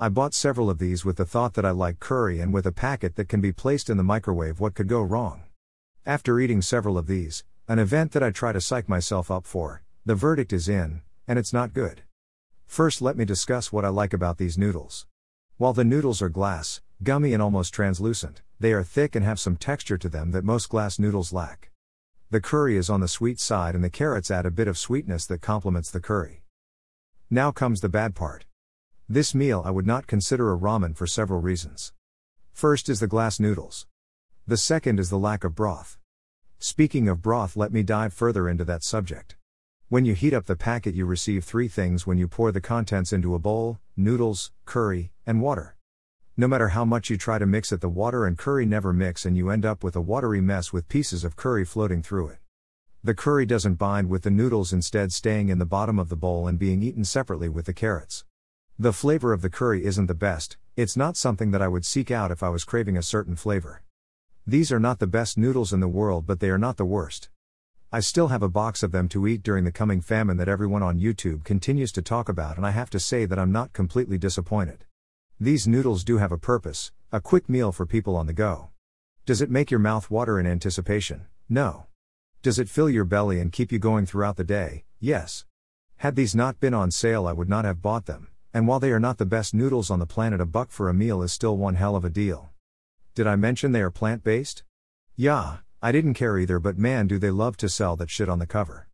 I bought several of these with the thought that I like curry and with a packet that can be placed in the microwave, what could go wrong? After eating several of these, an event that I try to psych myself up for, the verdict is in, and it's not good. First, let me discuss what I like about these noodles. While the noodles are glass, gummy, and almost translucent, they are thick and have some texture to them that most glass noodles lack. The curry is on the sweet side, and the carrots add a bit of sweetness that complements the curry. Now comes the bad part. This meal I would not consider a ramen for several reasons. First is the glass noodles. The second is the lack of broth. Speaking of broth, let me dive further into that subject. When you heat up the packet, you receive three things when you pour the contents into a bowl noodles, curry, and water. No matter how much you try to mix it, the water and curry never mix, and you end up with a watery mess with pieces of curry floating through it. The curry doesn't bind with the noodles, instead, staying in the bottom of the bowl and being eaten separately with the carrots. The flavor of the curry isn't the best, it's not something that I would seek out if I was craving a certain flavor. These are not the best noodles in the world, but they are not the worst. I still have a box of them to eat during the coming famine that everyone on YouTube continues to talk about, and I have to say that I'm not completely disappointed. These noodles do have a purpose, a quick meal for people on the go. Does it make your mouth water in anticipation? No. Does it fill your belly and keep you going throughout the day? Yes. Had these not been on sale, I would not have bought them. And while they are not the best noodles on the planet, a buck for a meal is still one hell of a deal. Did I mention they are plant based? Yeah, I didn't care either, but man, do they love to sell that shit on the cover.